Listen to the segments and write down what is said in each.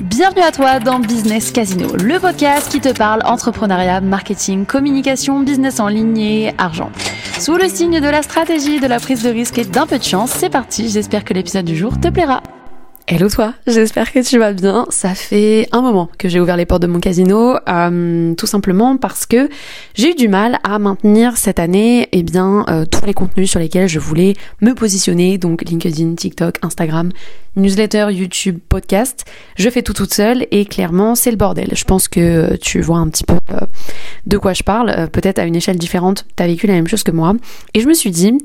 Bienvenue à toi dans Business Casino, le podcast qui te parle entrepreneuriat, marketing, communication, business en ligne et argent. Sous le signe de la stratégie, de la prise de risque et d'un peu de chance, c'est parti, j'espère que l'épisode du jour te plaira. Hello toi, j'espère que tu vas bien. Ça fait un moment que j'ai ouvert les portes de mon casino, euh, tout simplement parce que j'ai eu du mal à maintenir cette année eh bien euh, tous les contenus sur lesquels je voulais me positionner, donc LinkedIn, TikTok, Instagram, newsletter, YouTube, podcast. Je fais tout toute seule et clairement c'est le bordel. Je pense que tu vois un petit peu euh, de quoi je parle. Peut-être à une échelle différente, t'as vécu la même chose que moi. Et je me suis dit,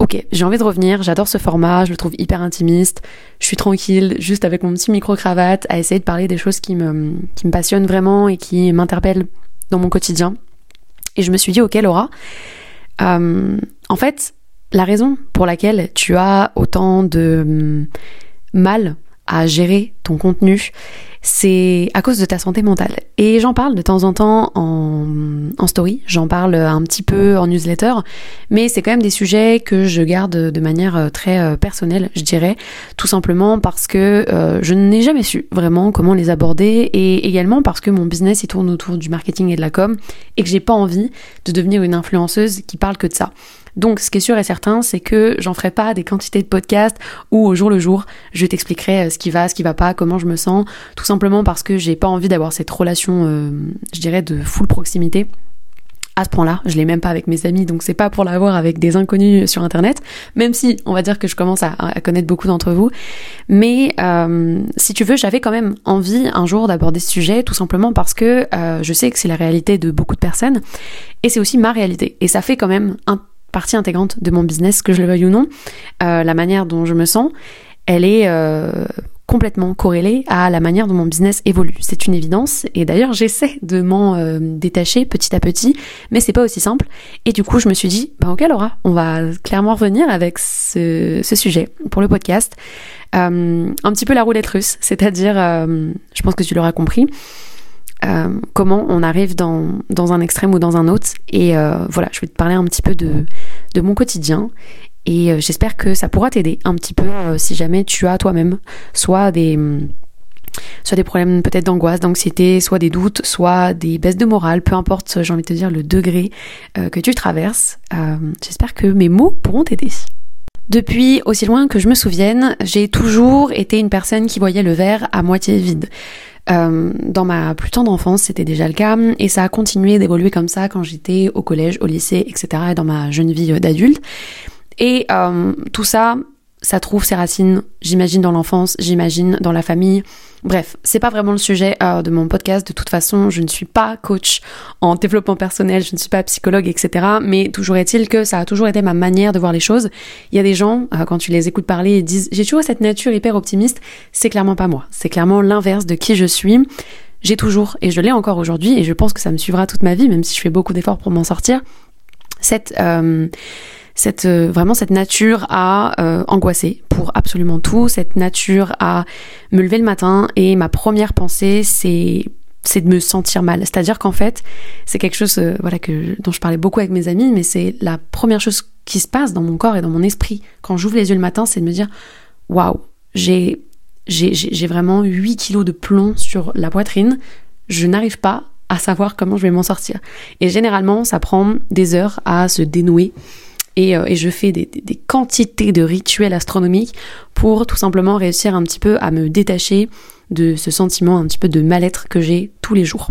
ok, j'ai envie de revenir, j'adore ce format, je le trouve hyper intimiste, je suis tranquille, juste avec mon petit micro-cravate, à essayer de parler des choses qui me, qui me passionnent vraiment et qui m'interpellent dans mon quotidien. Et je me suis dit, ok Laura, euh, en fait, la raison pour laquelle tu as autant de hum, mal à gérer contenu, c'est à cause de ta santé mentale. Et j'en parle de temps en temps en, en story, j'en parle un petit peu en newsletter, mais c'est quand même des sujets que je garde de manière euh, très euh, personnelle, je dirais, tout simplement parce que euh, je n'ai jamais su vraiment comment les aborder et également parce que mon business il tourne autour du marketing et de la com et que j'ai pas envie de devenir une influenceuse qui parle que de ça. Donc, ce qui est sûr et certain, c'est que j'en ferai pas des quantités de podcasts où au jour le jour, je t'expliquerai euh, ce qui va, ce qui va pas, comment je me sens, tout simplement parce que j'ai pas envie d'avoir cette relation, euh, je dirais, de full proximité à ce point-là. Je l'ai même pas avec mes amis, donc c'est pas pour l'avoir avec des inconnus sur internet, même si on va dire que je commence à, connaître beaucoup d'entre vous. Mais euh, si tu veux, j'avais quand même envie un jour d'aborder ce sujet, tout simplement parce que je sais que c'est la réalité de beaucoup de personnes, et c'est aussi ma réalité. Et ça fait quand même un partie intégrante de mon business, que je le veuille ou non. Euh, la manière dont je me sens, elle est euh, complètement corrélée à la manière dont mon business évolue. C'est une évidence. Et d'ailleurs, j'essaie de m'en euh, détacher petit à petit, mais c'est pas aussi simple. Et du coup, je me suis dit, bah ok Laura, on va clairement revenir avec ce, ce sujet pour le podcast. un petit peu la roulette russe, c'est-à-dire, je pense que tu l'auras compris. Euh, comment on arrive dans, dans, un extrême ou dans un autre. Et euh, voilà, je vais te parler un petit peu de, de mon quotidien. Et euh, j'espère que ça pourra t'aider un petit peu si jamais tu as toi-même soit des, soit des problèmes peut-être d'angoisse, d'anxiété, soit des doutes, soit des baisses de morale, peu importe, j'ai envie de te dire, le degré que tu traverses. j'espère que mes mots pourront t'aider. Depuis aussi loin que je me souvienne, j'ai toujours été une personne qui voyait le verre à moitié vide. Euh, dans ma plus tendre enfance, c'était déjà le cas, et ça a continué d'évoluer comme ça quand j'étais au collège, au lycée, etc., et dans ma jeune vie d'adulte. Et euh, tout ça, ça trouve ses racines, j'imagine, dans l'enfance, j'imagine, dans la famille. Bref, c'est pas vraiment le sujet euh, de mon podcast. De toute façon, je ne suis pas coach en développement personnel, je ne suis pas psychologue, etc. Mais toujours est-il que ça a toujours été ma manière de voir les choses. Il y a des gens, euh, quand tu les écoutes parler, ils disent j'ai toujours cette nature hyper optimiste. C'est clairement pas moi. C'est clairement l'inverse de qui je suis. J'ai toujours, et je l'ai encore aujourd'hui, et je pense que ça me suivra toute ma vie, même si je fais beaucoup d'efforts pour m'en sortir, cette euh, euh, vraiment cette nature à euh, angoisser pour absolument tout, cette nature à me lever le matin et ma première pensée c'est c'est de me sentir mal. C'est-à-dire qu'en fait, c'est quelque chose euh, voilà que dont je parlais beaucoup avec mes amis, mais c'est la première chose qui se passe dans mon corps et dans mon esprit quand j'ouvre les yeux le matin, c'est de me dire waouh, j'ai j'ai vraiment 8 kilos de plomb sur la poitrine, je n'arrive pas à savoir comment je vais m'en sortir. Et généralement, ça prend des heures à se dénouer euh, et, je fais des, quantités de rituels astronomiques pour tout simplement réussir un petit peu à me détacher de ce sentiment un petit peu de mal-être que j'ai tous les jours.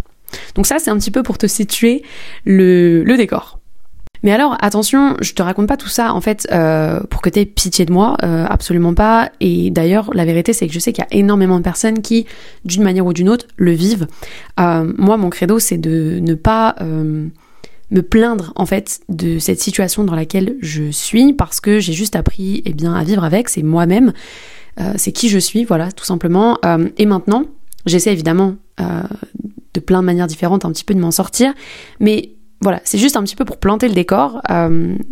Donc ça, c'est un petit peu pour te situer le, décor. Mais alors, attention, je te raconte pas tout ça en fait euh, pour que tu aies pitié de moi, euh, absolument pas. Et d'ailleurs, la vérité, c'est que je sais qu'il y a énormément de personnes qui, d'une manière ou d'une autre, le vivent. moi, mon credo, c'est de ne pas me plaindre en fait de cette situation dans laquelle je suis parce que j'ai juste appris eh bien à vivre avec, c'est moi-même, euh, c'est qui je suis, voilà, tout simplement. Euh, et maintenant, j'essaie évidemment euh, de plein de manières différentes un petit peu de m'en sortir, mais voilà, c'est juste un petit peu pour planter le décor.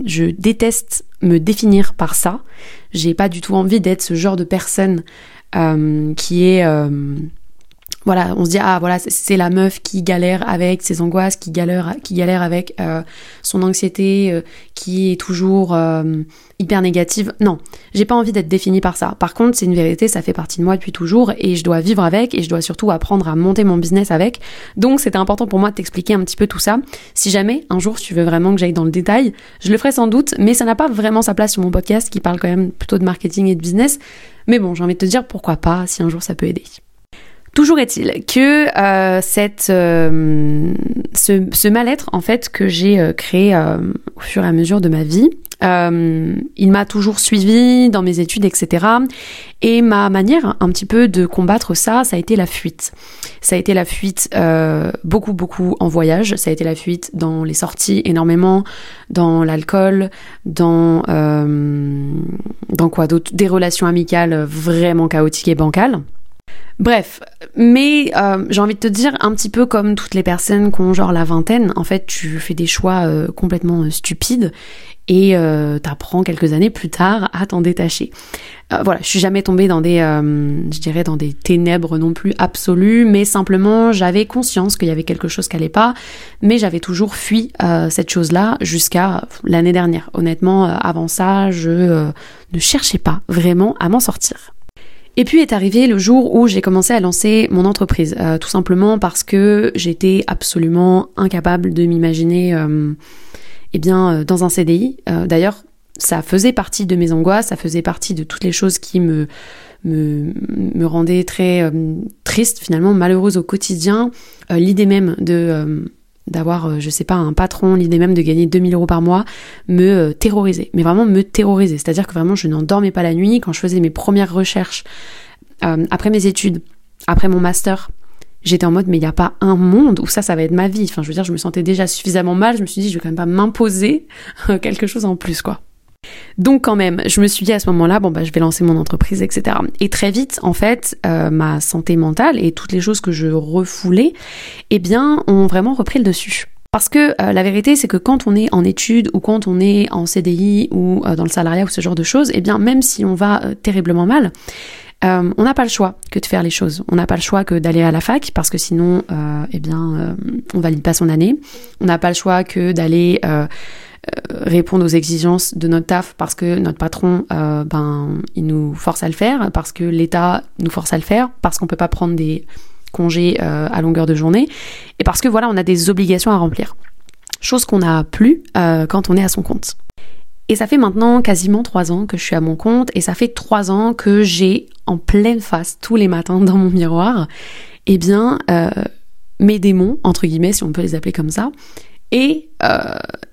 je déteste me définir par ça. J'ai pas du tout envie d'être ce genre de personne qui est voilà, on se dit ah voilà c'est la meuf qui galère avec ses angoisses, qui galère qui galère avec euh, son anxiété, euh, qui est toujours euh, hyper négative. Non, j'ai pas envie d'être définie par ça. Par contre, c'est une vérité, ça fait partie de moi depuis toujours et je dois vivre avec et je dois surtout apprendre à monter mon business avec. Donc c'était important pour moi de t'expliquer un petit peu tout ça. Si jamais un jour tu veux vraiment que j'aille dans le détail, je le ferai sans doute, mais ça n'a pas vraiment sa place sur mon podcast qui parle quand même plutôt de marketing et de business. Mais bon, j'ai envie de te dire pourquoi pas si un jour ça peut aider. Toujours est-il que euh, cette, euh, ce, mal-être en fait que j'ai euh, créé au fur et à mesure de ma vie, il m'a toujours suivi dans mes études, etc. Et ma manière un petit peu de combattre ça, ça a été la fuite. Ça a été la fuite beaucoup, beaucoup en voyage. Ça a été la fuite dans les sorties énormément, dans l'alcool, dans dans quoi d'autre, des relations amicales vraiment chaotiques et bancales. Bref, mais euh, j'ai envie de te dire un petit peu comme toutes les personnes qui ont genre la vingtaine, en fait tu fais des choix euh, complètement euh, stupides et t'apprends quelques années plus tard à t'en détacher. voilà, je suis jamais tombée dans des, je dirais dans des ténèbres non plus absolues, mais simplement j'avais conscience qu'il y avait quelque chose qui allait pas, mais j'avais toujours fui cette chose-là jusqu'à l'année dernière. Honnêtement, avant ça, je ne cherchais pas vraiment à m'en sortir. Et puis est arrivé le jour où j'ai commencé à lancer mon entreprise, euh, tout simplement parce que j'étais absolument incapable de m'imaginer euh, eh bien euh, dans un CDI. D'ailleurs, ça faisait partie de mes angoisses, ça faisait partie de toutes les choses qui me me, me rendaient très triste finalement, malheureuse au quotidien. L'idée même de d'avoir, euh, je sais pas, un patron, l'idée même de gagner 2000 euros par mois, me euh, terrorisait. Mais vraiment me terroriser. C'est-à-dire que vraiment, je n'en dormais pas la nuit. Quand je faisais mes premières recherches, euh, après mes études, après mon master, j'étais en mode, mais il n'y a pas un monde où ça, ça va être ma vie. Enfin, je veux dire, je me sentais déjà suffisamment mal. Je me suis dit, je vais quand même pas m'imposer quelque chose en plus, quoi. Donc quand même, je me suis dit à ce moment-là, bon bah je vais lancer mon entreprise, etc. Et très vite, en fait, euh, ma santé mentale et toutes les choses que je refoulais, eh bien, ont vraiment repris le dessus. Parce que euh, la vérité, c'est que quand on est en études ou quand on est en CDI ou euh, dans le salariat ou ce genre de choses, eh bien, même si on va terriblement mal, on n'a pas le choix que de faire les choses. On n'a pas le choix que d'aller à la fac parce que sinon, eh bien, on valide pas son année. On n'a pas le choix que d'aller répondre aux exigences de notre taf parce que notre patron, euh, ben, il nous force à le faire, parce que l'État nous force à le faire, parce qu'on peut pas prendre des congés euh, à longueur de journée, et parce que voilà, on a des obligations à remplir. Chose qu'on n'a plus quand on est à son compte. Et ça fait maintenant quasiment trois ans que je suis à mon compte, et ça fait trois ans que j'ai en pleine face tous les matins dans mon miroir, eh bien, mes démons, entre guillemets, si on peut les appeler comme ça, et, euh,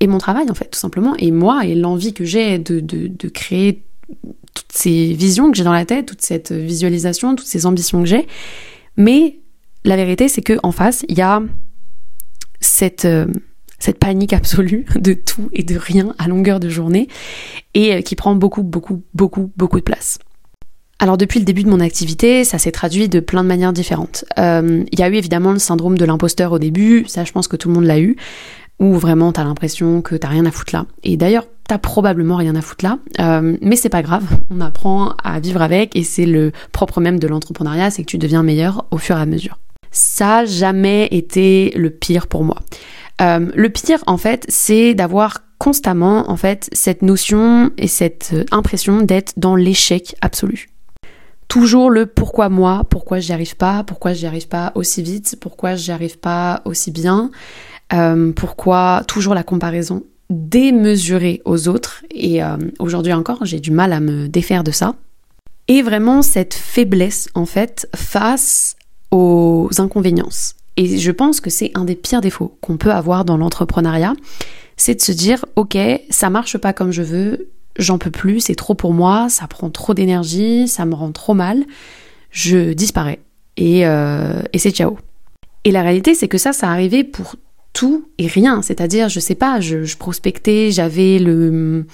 et mon travail en fait tout simplement et moi et l'envie que j'ai de, de, créer toutes ces visions que j'ai dans la tête, toute cette visualisation, toutes ces ambitions que j'ai. Mais la vérité c'est que en face il y a cette euh, cette panique absolue de tout et de rien à longueur de journée et euh, qui prend beaucoup beaucoup beaucoup beaucoup de place. Alors depuis le début de mon activité, ça s'est traduit de plein de manières différentes. Il y a eu évidemment le syndrome de l'imposteur au début, ça je pense que tout le monde l'a eu où vraiment t'as l'impression que t'as rien à foutre là. Et d'ailleurs, t'as probablement rien à foutre là, euh, mais c'est pas grave, on apprend à vivre avec et c'est le propre même de l'entrepreneuriat, c'est que tu deviens meilleur au fur et à mesure. Ça jamais été le pire pour moi. Euh, le pire, en fait, c'est d'avoir constamment, en fait, cette notion et cette impression d'être dans l'échec absolu. Toujours le pourquoi moi, pourquoi j'y arrive pas, pourquoi j'y arrive pas aussi vite, pourquoi j'y arrive pas aussi bien. Euh, pourquoi toujours la comparaison démesurée aux autres? Et euh, aujourd'hui encore, j'ai du mal à me défaire de ça. Et vraiment cette faiblesse, en fait, face aux inconvéniences. Et je pense que c'est un des pires défauts qu'on peut avoir dans l'entrepreneuriat, c'est de se dire, ok, ça marche pas comme je veux, j'en peux plus, c'est trop pour moi, ça prend trop d'énergie, ça me rend trop mal, je disparais. Et, euh, et c'est ciao. Et la réalité, c'est que ça, ça arrivait pour tout et rien. C'est-à-dire, je sais pas, je, prospectais, j'avais le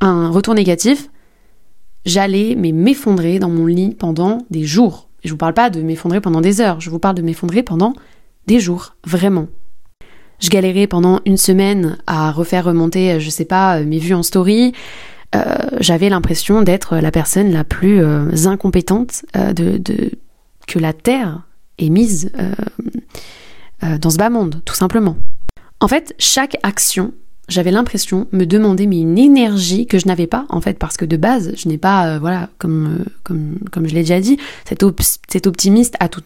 un retour négatif, j'allais mais m'effondrer dans mon lit pendant des jours. Je vous parle pas de m'effondrer pendant des heures, je vous parle de m'effondrer pendant des jours, vraiment. Je galérais pendant une semaine à refaire remonter, je sais pas, mes vues en story. Euh, j'avais l'impression d'être la personne la plus euh, incompétente euh, de, que la Terre et mise dans ce bas monde, tout simplement. En fait, chaque action j'avais l'impression me demander mais une énergie que je n'avais pas en fait parce que de base je n'ai pas euh, voilà comme euh, comme comme je l'ai déjà dit cet, cet optimiste à tout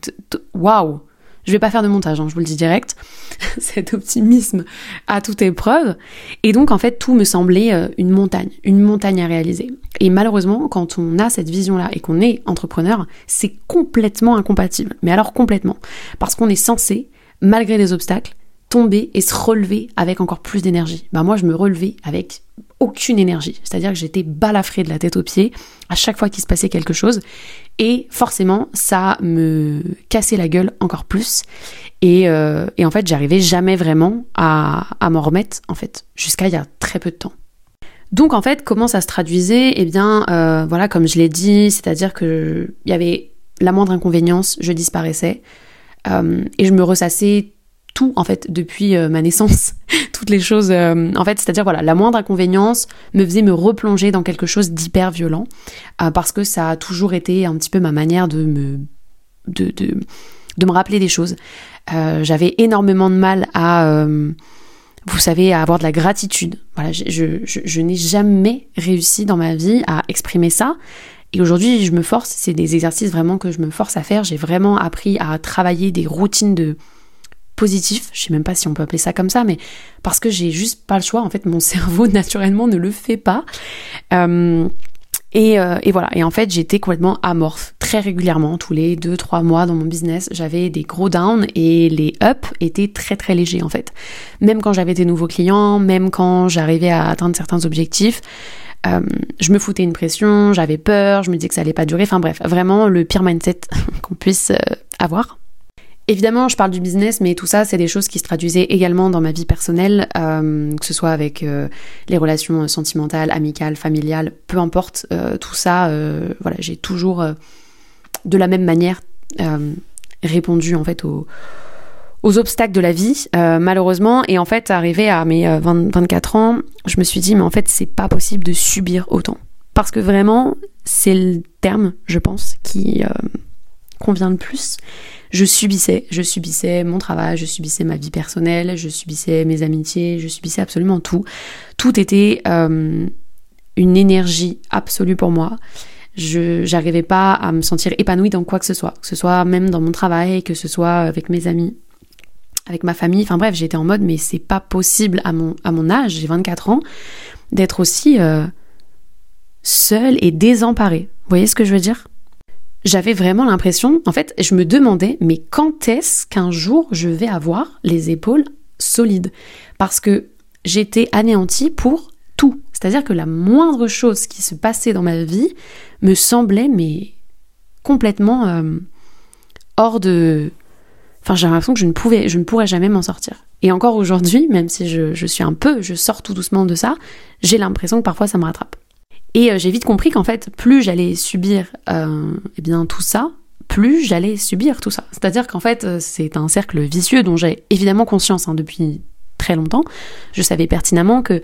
waouh! Je vais pas faire de montage hein, je vous le dis direct. Cet optimisme à toute épreuve. Et donc en fait tout me semblait euh, une montagne une montagne à réaliser. Et malheureusement quand on a cette vision là et qu'on est entrepreneur c'est complètement incompatible. Mais alors complètement. Parce qu'on est censé malgré les obstacles tomber et se relever avec encore plus d'énergie. Bah moi je me relevais avec aucune énergie, c'est-à-dire que j'étais balafrée de la tête aux pieds à chaque fois qu'il se passait quelque chose. Et forcément ça me cassait la gueule encore plus. Et, euh, et en fait j'arrivais jamais vraiment à, à m'en remettre en fait jusqu'à il y a très peu de temps. Donc en fait comment ça se traduisait? Eh bien euh, voilà comme je l'ai dit, c'est-à-dire que il y avait la moindre inconvénience, je disparaissais euh, et je me ressassais tout en fait depuis euh, ma naissance, toutes les choses euh, en fait, c'est-à-dire voilà, la moindre inconvénience me faisait me replonger dans quelque chose d'hyper violent parce que ça a toujours été un petit peu ma manière de me de, de, de me rappeler des choses. J'avais énormément de mal à vous savez, à avoir de la gratitude. Voilà, je, je n'ai jamais réussi dans ma vie à exprimer ça. Et aujourd'hui, je me force, c'est des exercices vraiment que je me force à faire. J'ai vraiment appris à travailler des routines de, positif, je sais même pas si on peut appeler ça comme ça, mais parce que j'ai juste pas le choix, en fait mon cerveau naturellement ne le fait pas. Euh, et, euh, et, voilà, et en fait j'étais complètement amorphe, très régulièrement, tous les 2-3 mois dans mon business, j'avais des gros downs et les ups étaient très très légers en fait. Même quand j'avais des nouveaux clients, même quand j'arrivais à atteindre certains objectifs, euh, je me foutais une pression, j'avais peur, je me disais que ça allait pas durer, enfin bref, vraiment le pire mindset qu'on puisse avoir. Évidemment, je parle du business, mais tout ça, c'est des choses qui se traduisaient également dans ma vie personnelle, euh, que ce soit avec euh, les relations sentimentales, amicales, familiales, peu importe. Euh, tout ça, voilà, j'ai toujours de la même manière répondu en fait aux, aux, obstacles de la vie, malheureusement. Et en fait, arrivé à mes 24 ans, je me suis dit, mais en fait, c'est pas possible de subir autant, parce que vraiment, c'est le terme, je pense, qui convient le plus je subissais, je subissais mon travail, je subissais ma vie personnelle, je subissais mes amitiés, je subissais absolument tout. Tout était euh, une énergie absolue pour moi. Je j'arrivais pas à me sentir épanouie dans quoi que ce soit, que ce soit même dans mon travail, que ce soit avec mes amis, avec ma famille. Enfin bref, j'étais en mode mais c'est pas possible à mon à âge, j'ai 24 ans, d'être aussi euh, seule et désemparée. Vous voyez ce que je veux dire? J'avais vraiment l'impression, en fait, je me demandais, mais quand est-ce qu'un jour je vais avoir les épaules solides? Parce que j'étais anéantie pour tout. C'est-à-dire que la moindre chose qui se passait dans ma vie me semblait, mais complètement euh, hors de. Enfin, j'ai l'impression que je ne pouvais, je ne pourrais jamais m'en sortir. Et encore aujourd'hui, même si je, suis un peu, je sors tout doucement de ça, j'ai l'impression que parfois ça me rattrape. Et euh, j'ai vite compris qu'en fait, plus j'allais subir euh, eh bien tout ça, plus j'allais subir tout ça. C'est-à-dire qu'en fait, euh, c'est un cercle vicieux dont j'ai évidemment conscience hein, depuis très longtemps. Je savais pertinemment que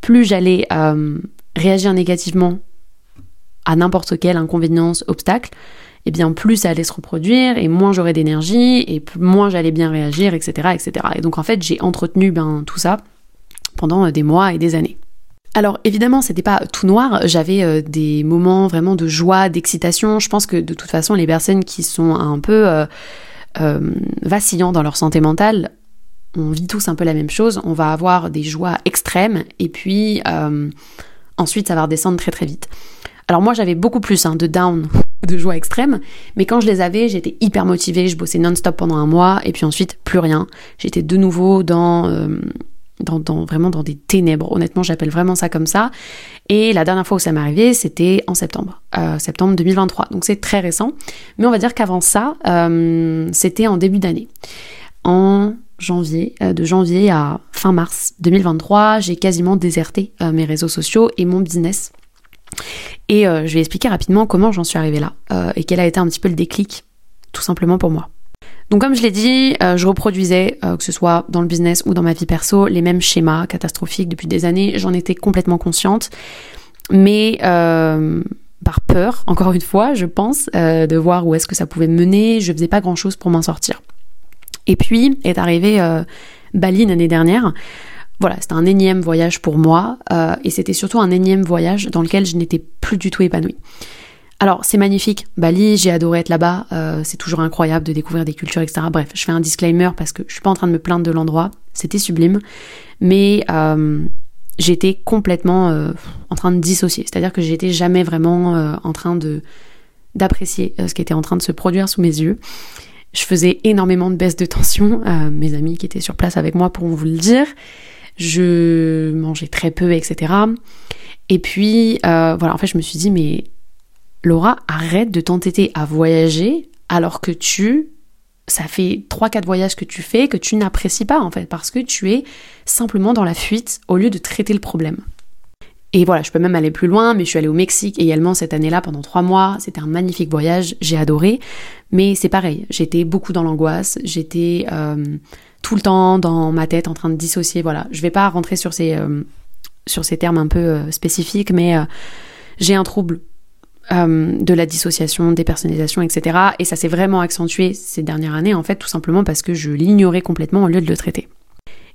plus j'allais réagir négativement à n'importe quelle inconvénience, obstacle, eh bien plus ça allait se reproduire et moins j'aurais d'énergie et moins j'allais bien réagir, etc., etc. Et donc en fait, j'ai entretenu ben, tout ça pendant des mois et des années. Alors évidemment, c'était pas tout noir. J'avais euh, des moments vraiment de joie, d'excitation. Je pense que de toute façon, les personnes qui sont un peu euh, euh, vacillants dans leur santé mentale, on vit tous un peu la même chose. On va avoir des joies extrêmes et puis ensuite ça va redescendre très très vite. Alors moi j'avais beaucoup plus hein, de down, de joie extrême, mais quand je les avais, j'étais hyper motivée, je bossais non-stop pendant un mois et puis ensuite plus rien. J'étais de nouveau dans dans, vraiment dans des ténèbres. Honnêtement, j'appelle vraiment ça comme ça. Et la dernière fois où ça m'est arrivé, c'était en septembre, euh, septembre 2023. Donc c'est très récent. Mais on va dire qu'avant ça, euh, c'était en début d'année. En janvier, euh, de janvier à fin mars 2023, j'ai quasiment déserté mes réseaux sociaux et mon business. Et je vais expliquer rapidement comment j'en suis arrivée là et quel a été un petit peu le déclic, tout simplement pour moi. Donc comme je l'ai dit, euh, je reproduisais, euh, que ce soit dans le business ou dans ma vie perso, les mêmes schémas catastrophiques depuis des années. J'en étais complètement consciente. Mais, euh, par peur, encore une fois, je pense, euh, de voir où est-ce que ça pouvait me mener. Je faisais pas grand chose pour m'en sortir. Et puis est arrivé euh, Bali l'année dernière. Voilà, c'était un énième voyage pour moi euh, et c'était surtout un énième voyage dans lequel je n'étais plus du tout épanouie. Alors c'est magnifique, Bali, j'ai adoré être là-bas, c'est toujours incroyable de découvrir des cultures, etc. Bref, je fais un disclaimer parce que je suis pas en train de me plaindre de l'endroit, c'était sublime, mais j'étais complètement euh, en train de dissocier. C'est-à-dire que j'étais jamais vraiment euh, en train d'apprécier euh, ce qui était en train de se produire sous mes yeux. Je faisais énormément de baisse de tension. mes amis qui étaient sur place avec moi pourront vous le dire. Je mangeais très peu, etc. Et puis, voilà, en fait, je me suis dit, mais Laura, arrête de t'entêter à voyager alors que tu ça fait 3-4 voyages que tu fais que tu n'apprécies pas en fait parce que tu es simplement dans la fuite au lieu de traiter le problème. Et voilà, je peux même aller plus loin, mais je suis allée au Mexique également cette année-là pendant 3 mois. C'était un magnifique voyage, j'ai adoré. Mais c'est pareil, j'étais beaucoup dans l'angoisse, j'étais euh, tout le temps dans ma tête en train de dissocier. Voilà, je vais pas rentrer sur ces, euh, sur ces termes un peu euh, spécifiques, mais j'ai un trouble euh, de la dissociation, des personnalisations, etc. Et ça s'est vraiment accentué ces dernières années, en fait, tout simplement parce que je l'ignorais complètement au lieu de le traiter.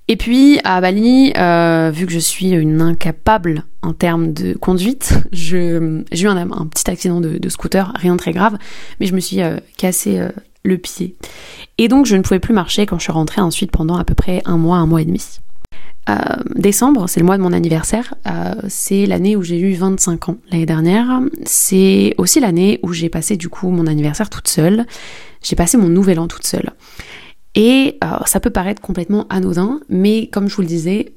Et puis à Bali, euh, vu que je suis une incapable en termes de conduite, j'ai eu un, petit accident de, scooter, rien de très grave, mais je me suis euh, cassé le pied. Et donc je ne pouvais plus marcher quand je suis rentrée ensuite pendant à peu près un mois, un mois et demi. Euh, décembre, c'est le mois de mon anniversaire. Euh, c'est l'année où j'ai eu 25 ans l'année dernière. C'est aussi l'année où j'ai passé du coup mon anniversaire toute seule. J'ai passé mon nouvel an toute seule. Et euh, ça peut paraître complètement anodin, mais comme je vous le disais,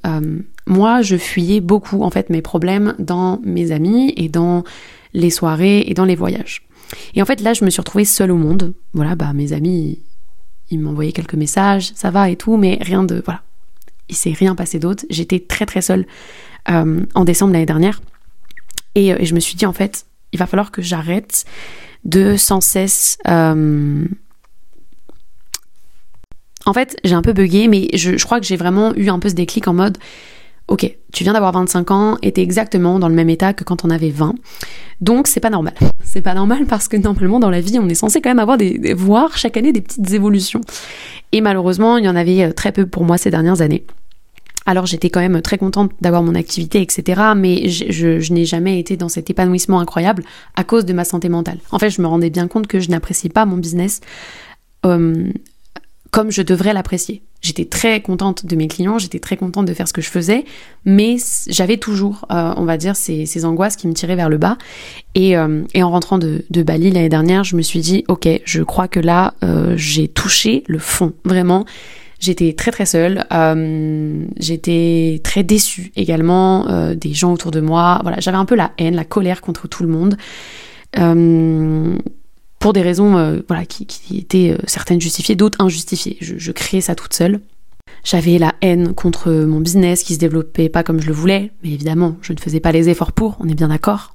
moi je fuyais beaucoup en fait mes problèmes dans mes amis et dans les soirées et dans les voyages. Et en fait là je me suis retrouvée seule au monde. Voilà, bah mes amis ils m'envoyaient quelques messages, ça va et tout, mais rien de voilà, il s'est rien passé d'autre. J'étais très très seule euh, en décembre l'année dernière. Euh, et, je me suis dit, en fait, il va falloir que j'arrête de sans cesse... Euh, en fait, j'ai un peu bugué, mais je, je crois que j'ai vraiment eu un peu ce déclic en mode, ok, tu viens d'avoir 25 ans et t'es exactement dans le même état que quand on avait 20. Donc c'est pas normal. C'est pas normal parce que normalement dans la vie on est censé quand même avoir des, voir chaque année des petites évolutions. Et malheureusement il y en avait très peu pour moi ces dernières années. Alors j'étais quand même très contente d'avoir mon activité, etc. Mais je, n'ai jamais été dans cet épanouissement incroyable à cause de ma santé mentale. En fait, je me rendais bien compte que je n'apprécie pas mon business euh, comme je devrais l'apprécier. J'étais très contente de mes clients, j'étais très contente de faire ce que je faisais, mais j'avais toujours, euh, on va dire, ces, angoisses qui me tiraient vers le bas. Et, euh, en rentrant de, de Bali l'année dernière, je me suis dit, ok, je crois que là, j'ai touché le fond, vraiment. J'étais très très seule, euh, j'étais très déçue également euh, des gens autour de moi. Voilà, j'avais un peu la haine, la colère contre tout le monde. Euh, pour des raisons voilà, qui, étaient certaines justifiées, d'autres injustifiées. Je, je créais ça toute seule. J'avais la haine contre mon business qui se développait pas comme je le voulais, mais évidemment, je ne faisais pas les efforts pour, on est bien d'accord.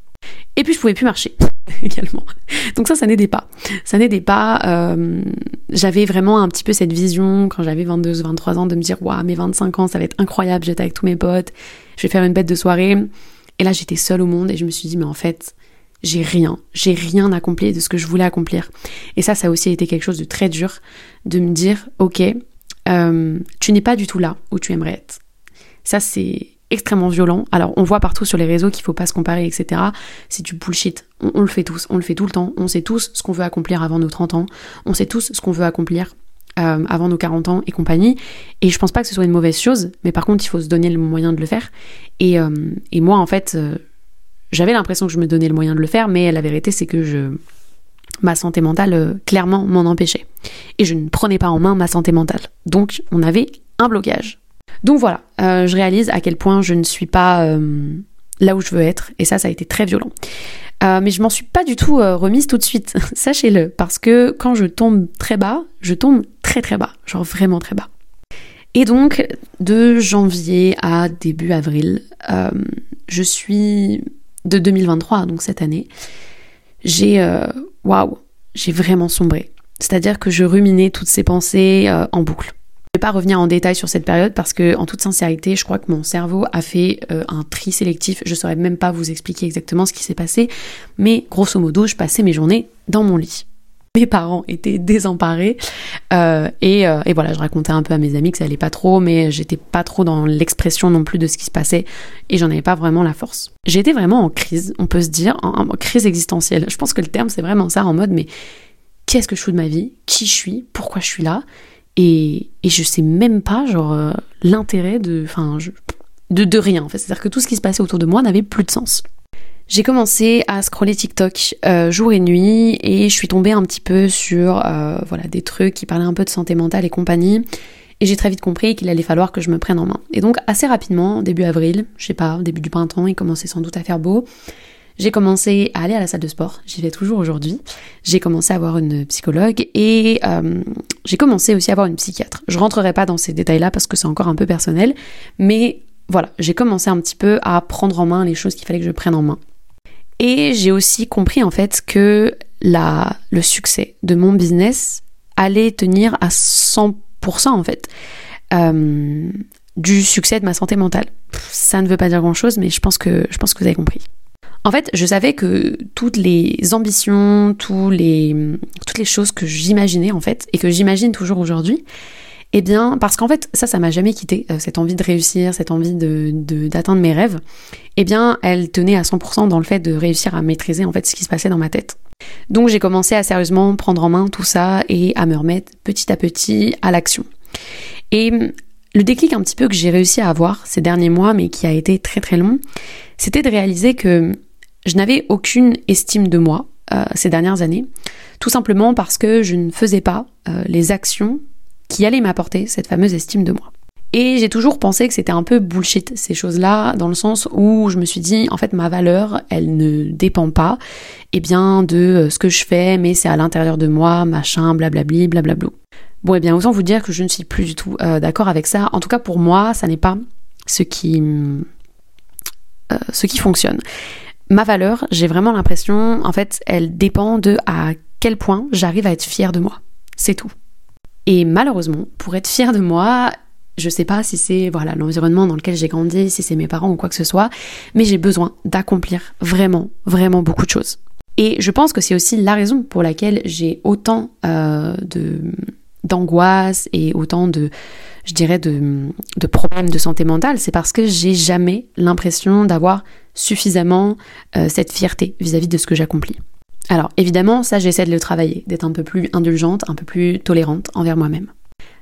Et puis je pouvais plus marcher également. Donc ça, ça n'aidait pas. Ça n'aidait pas. Euh, j'avais vraiment un petit peu cette vision quand j'avais 22 23 ans de me dire waouh, mes 25 ans, ça va être incroyable. J'étais avec tous mes potes, je vais faire une bête de soirée. Et là, j'étais seule au monde et je me suis dit mais en fait, j'ai rien, j'ai rien accompli de ce que je voulais accomplir. Et ça, ça a aussi été quelque chose de très dur de me dire ok, euh, tu n'es pas du tout là où tu aimerais être. Ça, c'est extrêmement violent. Alors on voit partout sur les réseaux qu'il faut pas se comparer, etc. C'est du bullshit. On, le fait tous, on le fait tout le temps. On sait tous ce qu'on veut accomplir avant nos 30 ans. On sait tous ce qu'on veut accomplir euh, avant nos 40 ans et compagnie. Et je pense pas que ce soit une mauvaise chose, mais par contre il faut se donner le moyen de le faire. Et, euh, moi en fait, j'avais l'impression que je me donnais le moyen de le faire, mais la vérité c'est que je ma santé mentale clairement m'en empêchait. Et je ne prenais pas en main ma santé mentale. Donc on avait un blocage. Donc voilà, euh, je réalise à quel point je ne suis pas euh, là où je veux être, et ça, ça a été très violent. Euh, mais je m'en suis pas du tout remise tout de suite, sachez-le, parce que quand je tombe très bas, je tombe très très bas, genre vraiment très bas. Et donc, de janvier à début avril, je suis de 2023, donc cette année, j'ai waouh, j'ai vraiment sombré. C'est-à-dire que je ruminais toutes ces pensées en boucle. vais pas revenir en détail sur cette période parce que, en toute sincérité, je crois que mon cerveau a fait euh, un tri sélectif. Je saurais même pas vous expliquer exactement ce qui s'est passé, mais grosso modo, je passais mes journées dans mon lit. Mes parents étaient désemparés euh, et, euh, et, voilà, je racontais un peu à mes amis que ça allait pas trop, mais j'étais pas trop dans l'expression non plus de ce qui se passait et j'en avais pas vraiment la force. J'étais vraiment en crise, on peut se dire, en, crise existentielle. Je pense que le terme c'est vraiment ça, en mode mais qu'est-ce que je fous de ma vie, qui je suis, pourquoi je suis là, et, et je sais même pas, genre, euh, l'intérêt de, enfin, de, de rien, en fait. C'est-à-dire que tout ce qui se passait autour de moi n'avait plus de sens. J'ai commencé à scroller TikTok euh, jour et nuit et je suis tombée un petit peu sur euh, voilà des trucs qui parlaient un peu de santé mentale et compagnie. Et j'ai très vite compris qu'il allait falloir que je me prenne en main. Et donc assez rapidement, début avril, je sais pas, début du printemps, il commençait sans doute à faire beau. J'ai commencé à aller à la salle de sport, j'y vais toujours aujourd'hui. J'ai commencé à avoir une psychologue et euh, j'ai commencé aussi à avoir une psychiatre. Je rentrerai pas dans ces détails-là parce que c'est encore un peu personnel, mais voilà, j'ai commencé un petit peu à prendre en main les choses qu'il fallait que je prenne en main. Et j'ai aussi compris en fait que le succès de mon business allait tenir à 100% en fait euh, du succès de ma santé mentale. Ça ne veut pas dire grand chose, mais je pense que vous avez compris. En fait, je savais que toutes les ambitions, toutes les choses que j'imaginais en fait, et que j'imagine toujours aujourd'hui, eh bien, parce qu'en fait, ça, ça m'a jamais quitté, euh, cette envie de réussir, cette envie de, d'atteindre mes rêves, eh bien, elle tenait à 100% dans le fait de réussir à maîtriser en fait ce qui se passait dans ma tête. Donc j'ai commencé à sérieusement prendre en main tout ça et à me remettre petit à petit à l'action. Et le déclic un petit peu que j'ai réussi à avoir ces derniers mois, mais qui a été très très long, c'était de réaliser que je n'avais aucune estime de moi euh, ces dernières années, tout simplement parce que je ne faisais pas euh, les actions qui allaient m'apporter cette fameuse estime de moi. Et j'ai toujours pensé que c'était un peu bullshit ces choses-là, dans le sens où je me suis dit, en fait, ma valeur, elle ne dépend pas, eh bien, de euh, ce que je fais, mais c'est à l'intérieur de moi, machin, blablabli, blablabla. Bon, eh bien, autant vous dire que je ne suis plus du tout d'accord avec ça. En tout cas, pour moi, ça n'est pas ce qui, ce qui fonctionne ma valeur, j'ai vraiment l'impression, en fait, elle dépend de à quel point j'arrive à être fière de moi. C'est tout. Et malheureusement, pour être fière de moi, je sais pas si c'est voilà l'environnement dans lequel j'ai grandi, si c'est mes parents ou quoi que ce soit, mais j'ai besoin d'accomplir vraiment, vraiment beaucoup de choses. Et je pense que c'est aussi la raison pour laquelle j'ai autant euh, de d'angoisse et autant de, je dirais, de, de problèmes de santé mentale, c'est parce que j'ai jamais l'impression d'avoir suffisamment euh, cette fierté vis-à-vis de ce que j'accomplis. Alors évidemment, ça j'essaie de le travailler, d'être un peu plus indulgente, un peu plus tolérante envers moi-même.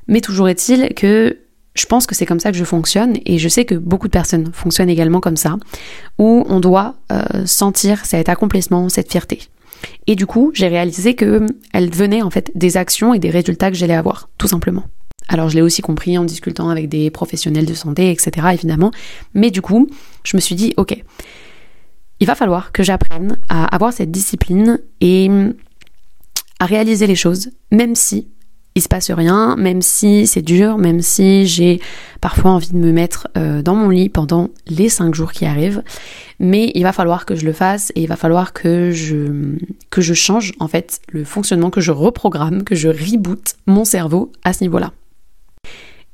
Mais toujours est-il que je pense que c'est comme ça que je fonctionne et je sais que beaucoup de personnes fonctionnent également comme ça, où on doit euh, sentir cet accomplissement, cette fierté. Et du coup, j'ai réalisé que elle venait en fait des actions et des résultats que j'allais avoir, tout simplement. Alors je l'ai aussi compris en discutant avec des professionnels de santé, etc. évidemment. Mais du coup, je me suis dit, ok, il va falloir que j'apprenne à avoir cette discipline et à réaliser les choses, même si il se passe rien, même si c'est dur, même si j'ai parfois envie de me mettre euh, dans mon lit pendant les cinq jours qui arrivent. Mais il va falloir que je le fasse et il va falloir que je, que je change en fait le fonctionnement, que je reprogramme, que je reboot mon cerveau à ce niveau-là.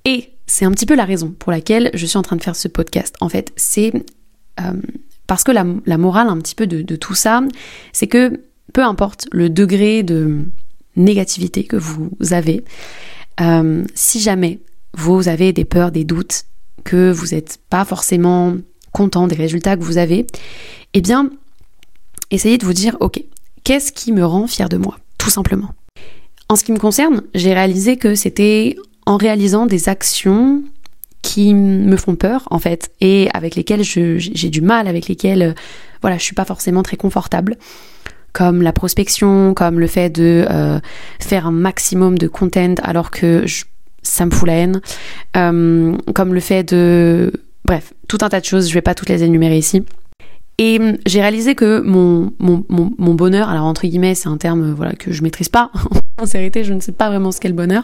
Et c'est un petit peu la raison pour laquelle je suis en train de faire ce podcast. En fait, c'est euh, parce que la, morale un petit peu de, tout ça, c'est que peu importe le degré de négativité que vous avez, euh, si jamais vous avez des peurs, des doutes, que vous n'êtes pas forcément content des résultats que vous avez, eh bien, essayez de vous dire, ok, qu'est-ce qui me rend fier de moi, tout simplement? En ce qui me concerne, j'ai réalisé que c'était en réalisant des actions qui me font peur en fait et avec lesquelles j'ai du mal, avec lesquelles euh, voilà je suis pas forcément très confortable, comme la prospection, comme le fait de euh, faire un maximum de content alors que ça me fout la haine, euh, comme le fait de bref tout un tas de choses, je vais pas toutes les énumérer ici. Et hum, j'ai réalisé que mon, mon, mon, bonheur, alors entre guillemets, c'est un terme voilà que je maîtrise pas. en sincérité, je ne sais pas vraiment ce qu'est le bonheur.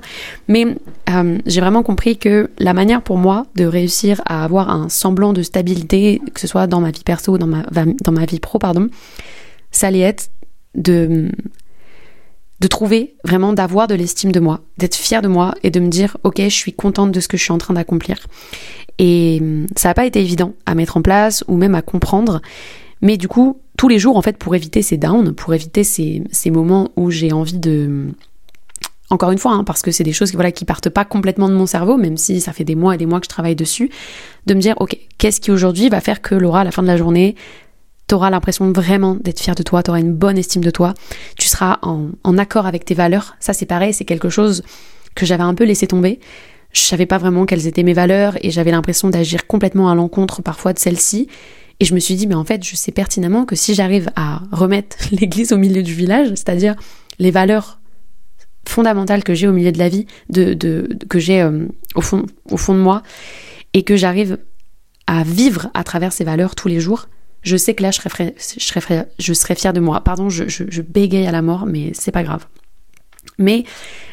Mais hum, j'ai vraiment compris que la manière pour moi de réussir à avoir un semblant de stabilité, que ce soit dans ma vie perso dans ma, dans ma vie pro, pardon, ça allait être de, de trouver vraiment d'avoir de l'estime de moi, d'être fière de moi et de me dire ok je suis contente de ce que je suis en train d'accomplir. Et hum, ça n'a pas été évident à mettre en place ou même à comprendre, mais du coup tous les jours en fait pour éviter ces downs, pour éviter ces, moments où j'ai envie de encore une fois, hein, parce que c'est des choses voilà, qui partent pas complètement de mon cerveau, même si ça fait des mois et des mois que je travaille dessus, de me dire, ok, qu'est-ce qui aujourd'hui va faire que Laura, à la fin de la journée, t'auras l'impression vraiment d'être fière de toi, t'auras une bonne estime de toi, tu seras en, accord avec tes valeurs. Ça, c'est pareil, c'est quelque chose que j'avais un peu laissé tomber. Je savais pas vraiment quelles étaient mes valeurs et j'avais l'impression d'agir complètement à l'encontre parfois de celles-ci. Et je me suis dit, mais en fait, je sais pertinemment que si j'arrive à remettre l'église au milieu du village, c'est-à-dire les valeurs fondamentales que j'ai au milieu de la vie, de, que j'ai euh, au, fond, au fond de moi, et que j'arrive à vivre à travers ces valeurs tous les jours, je sais que là, je serais, fière de moi. Pardon, je, je, bégaye à la mort, mais c'est pas grave. Mais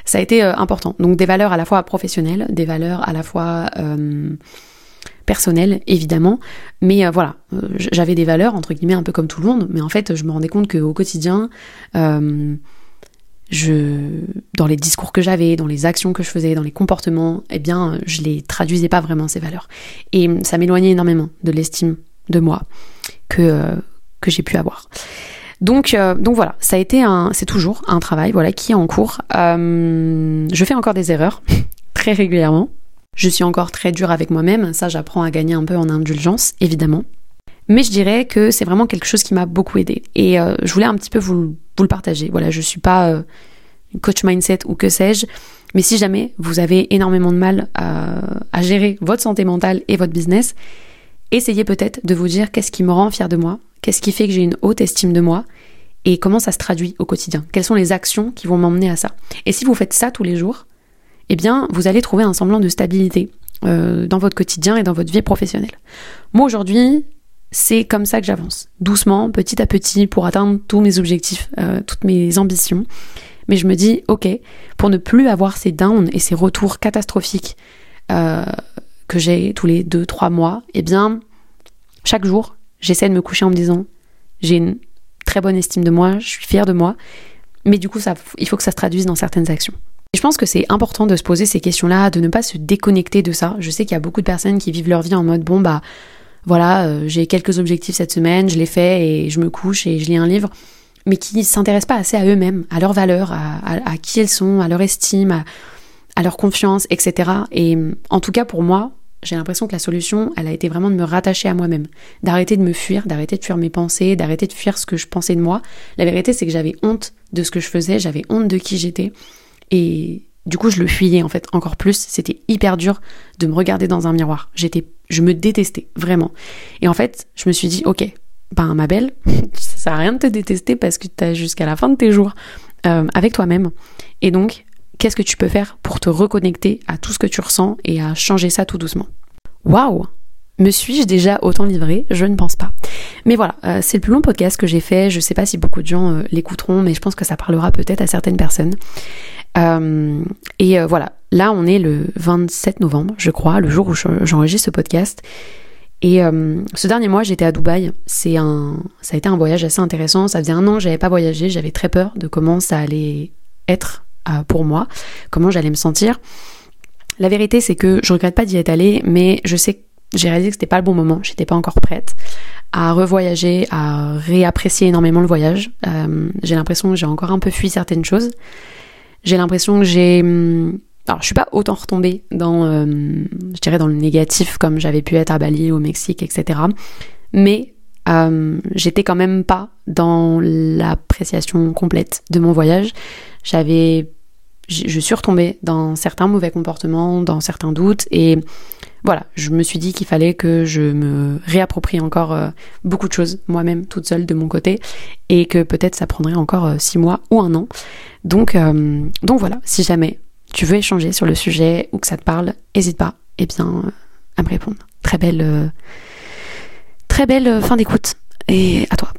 ça a été euh, important. Donc des valeurs à la fois professionnelles, des valeurs à la fois euh, personnelles, évidemment. Mais euh, voilà, j'avais des valeurs, entre guillemets, un peu comme tout le monde. Mais en fait, je me rendais compte qu'au quotidien, dans les discours que j'avais, dans les actions que je faisais, dans les comportements, eh bien, je les traduisais pas vraiment, ces valeurs. Et ça m'éloignait énormément de l'estime de moi que, euh, que j'ai pu avoir. Donc, euh, donc voilà, ça a été un, c'est toujours un travail, voilà, qui est en cours. Euh, je fais encore des erreurs très régulièrement. Je suis encore très dure avec moi-même. Ça, j'apprends à gagner un peu en indulgence, évidemment. Mais je dirais que c'est vraiment quelque chose qui m'a beaucoup aidé. Et je voulais un petit peu vous, le partager. Voilà, je suis pas coach mindset ou que sais-je. Mais si jamais vous avez énormément de mal à gérer votre santé mentale et votre business, essayez peut-être de vous dire qu'est-ce qui me rend fier de moi, qu'est-ce qui fait que j'ai une haute estime de moi et comment ça se traduit au quotidien. Quelles sont les actions qui vont m'emmener à ça? Et si vous faites ça tous les jours, eh bien, vous allez trouver un semblant de stabilité euh, dans votre quotidien et dans votre vie professionnelle. Moi aujourd'hui, c'est comme ça que j'avance, doucement, petit à petit, pour atteindre tous mes objectifs, euh, toutes mes ambitions. Mais je me dis, ok, pour ne plus avoir ces downs et ces retours catastrophiques euh, que j'ai tous les deux, trois mois, eh bien, chaque jour, j'essaie de me coucher en me disant, j'ai une très bonne estime de moi, je suis fière de moi, mais du coup, ça, il faut que ça se traduise dans certaines actions. Je pense que c'est important de se poser ces questions-là, de ne pas se déconnecter de ça. Je sais qu'il y a beaucoup de personnes qui vivent leur vie en mode, bon, bah, voilà, euh, j'ai quelques objectifs cette semaine, je les fais et je me couche et je lis un livre, mais qui ne s'intéressent pas assez à eux-mêmes, à leurs valeurs, à, qui elles sont, à leur estime, à leur confiance, etc. Et en tout cas, pour moi, j'ai l'impression que la solution, elle a été vraiment de me rattacher à moi-même, d'arrêter de me fuir, d'arrêter de fuir mes pensées, d'arrêter de fuir ce que je pensais de moi. La vérité, c'est que j'avais honte de ce que je faisais, j'avais honte de qui j'étais, et du coup, je le fuyais en fait encore plus. C'était hyper dur de me regarder dans un miroir. J'étais, je me détestais vraiment. Et en fait, je me suis dit, ok, ben ma belle, ça sert à rien de te détester parce que tu as jusqu'à la fin de tes jours euh, avec toi-même. Et donc, qu'est-ce que tu peux faire pour te reconnecter à tout ce que tu ressens et à changer ça tout doucement? Waouh me suis-je déjà autant livré Je ne pense pas. Mais voilà, euh, c'est le plus long podcast que j'ai fait. Je ne sais pas si beaucoup de gens euh, l'écouteront, mais je pense que ça parlera peut-être à certaines personnes. Euh, et voilà, là on est le 27 novembre, je crois, le jour où j'enregistre ce podcast. Et ce dernier mois, j'étais à Dubaï. C'est un, ça a été un voyage assez intéressant. Ça faisait un an que j'avais pas voyagé. J'avais très peur de comment ça allait être euh, pour moi, comment j'allais me sentir. La vérité, c'est que je regrette pas d'y être allée, mais je sais que j'ai réalisé que c'était pas le bon moment, j'étais pas encore prête à revoyager, à réapprécier énormément le voyage. Euh, j'ai l'impression que j'ai encore un peu fui certaines choses. J'ai l'impression que j'ai hum, alors je suis pas autant retombée dans euh, je dirais dans le négatif comme j'avais pu être à Bali au Mexique etc mais euh, j'étais quand même pas dans l'appréciation complète de mon voyage j'avais, je suis retombée dans certains mauvais comportements, dans certains doutes et voilà, je me suis dit qu'il fallait que je me réapproprie encore euh, beaucoup de choses moi-même toute seule de mon côté et que peut-être ça prendrait encore euh, six mois ou un an. Donc, donc voilà, si jamais tu veux échanger sur le sujet ou que ça te parle, n'hésite pas, et eh bien, à me répondre. Très belle, très belle fin d'écoute et à toi.